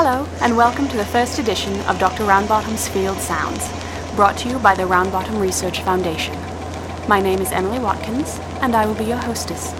Hello, and welcome to the first edition of Dr. Roundbottom's Field Sounds, brought to you by the Roundbottom Research Foundation. My name is Emily Watkins, and I will be your hostess.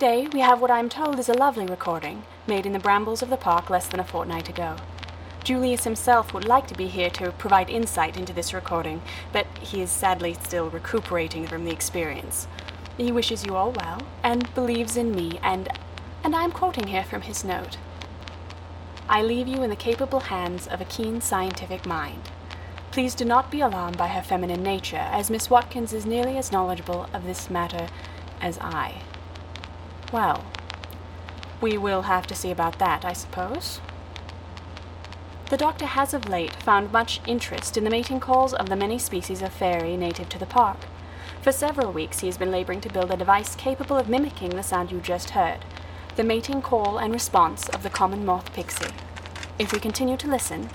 Today, we have what I'm told is a lovely recording, made in the brambles of the park less than a fortnight ago. Julius himself would like to be here to provide insight into this recording, but he is sadly still recuperating from the experience. He wishes you all well, and believes in me, and and I'm quoting here from his note. I leave you in the capable hands of a keen scientific mind. Please do not be alarmed by her feminine nature, as Miss Watkins is nearly as knowledgeable of this matter as I. Well, we will have to see about that, I suppose. The doctor has of late found much interest in the mating calls of the many species of fairy native to the park. For several weeks he has been laboring to build a device capable of mimicking the sound you just heard, the mating call and response of the common moth pixie. If we continue to listen,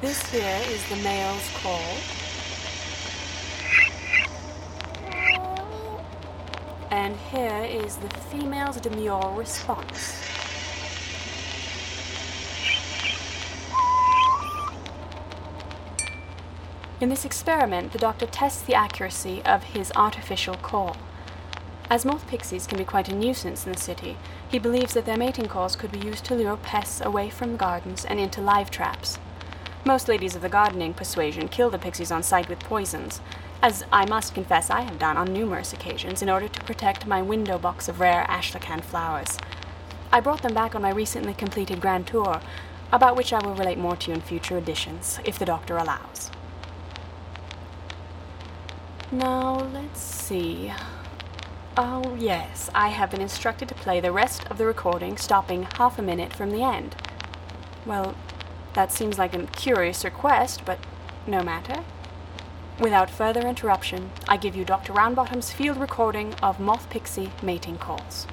this here is the male's call. And here is the female's demure response. In this experiment, the doctor tests the accuracy of his artificial call. As moth pixies can be quite a nuisance in the city, he believes that their mating calls could be used to lure pests away from gardens and into live traps. Most ladies of the gardening persuasion kill the pixies on sight with poisons, as I must confess I have done on numerous occasions in order to protect my window box of rare Astrakhan flowers. I brought them back on my recently completed grand tour, about which I will relate more to you in future editions, if the doctor allows. Now, let's see. Oh, yes, I have been instructed to play the rest of the recording, stopping half a minute from the end. Well, that seems like a curious request, but no matter. Without further interruption, I give you Dr. Roundbottom's field recording of moth pixie mating calls.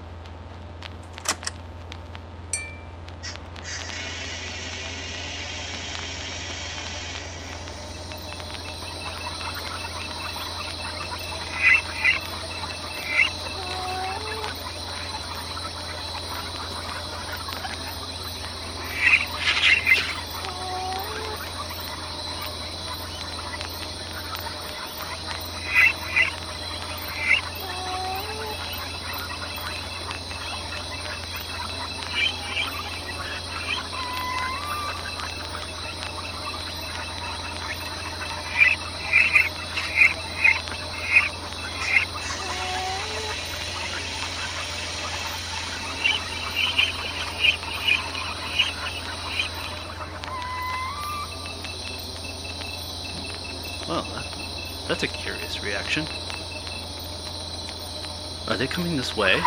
Well, that, that's a curious reaction. Are they coming this way?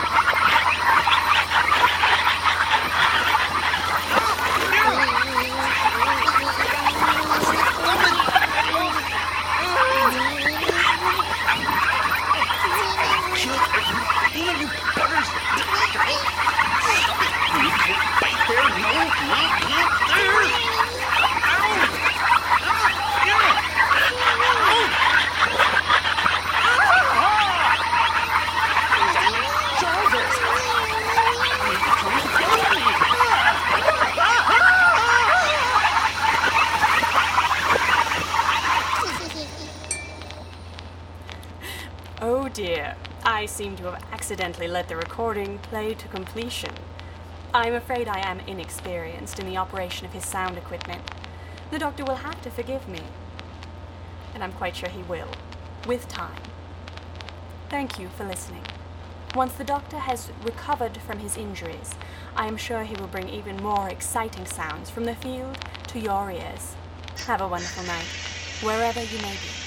I seem to have accidentally let the recording play to completion. I'm afraid I am inexperienced in the operation of his sound equipment. The doctor will have to forgive me. And I'm quite sure he will, with time. Thank you for listening. Once the doctor has recovered from his injuries, I am sure he will bring even more exciting sounds from the field to your ears. Have a wonderful night, wherever you may be.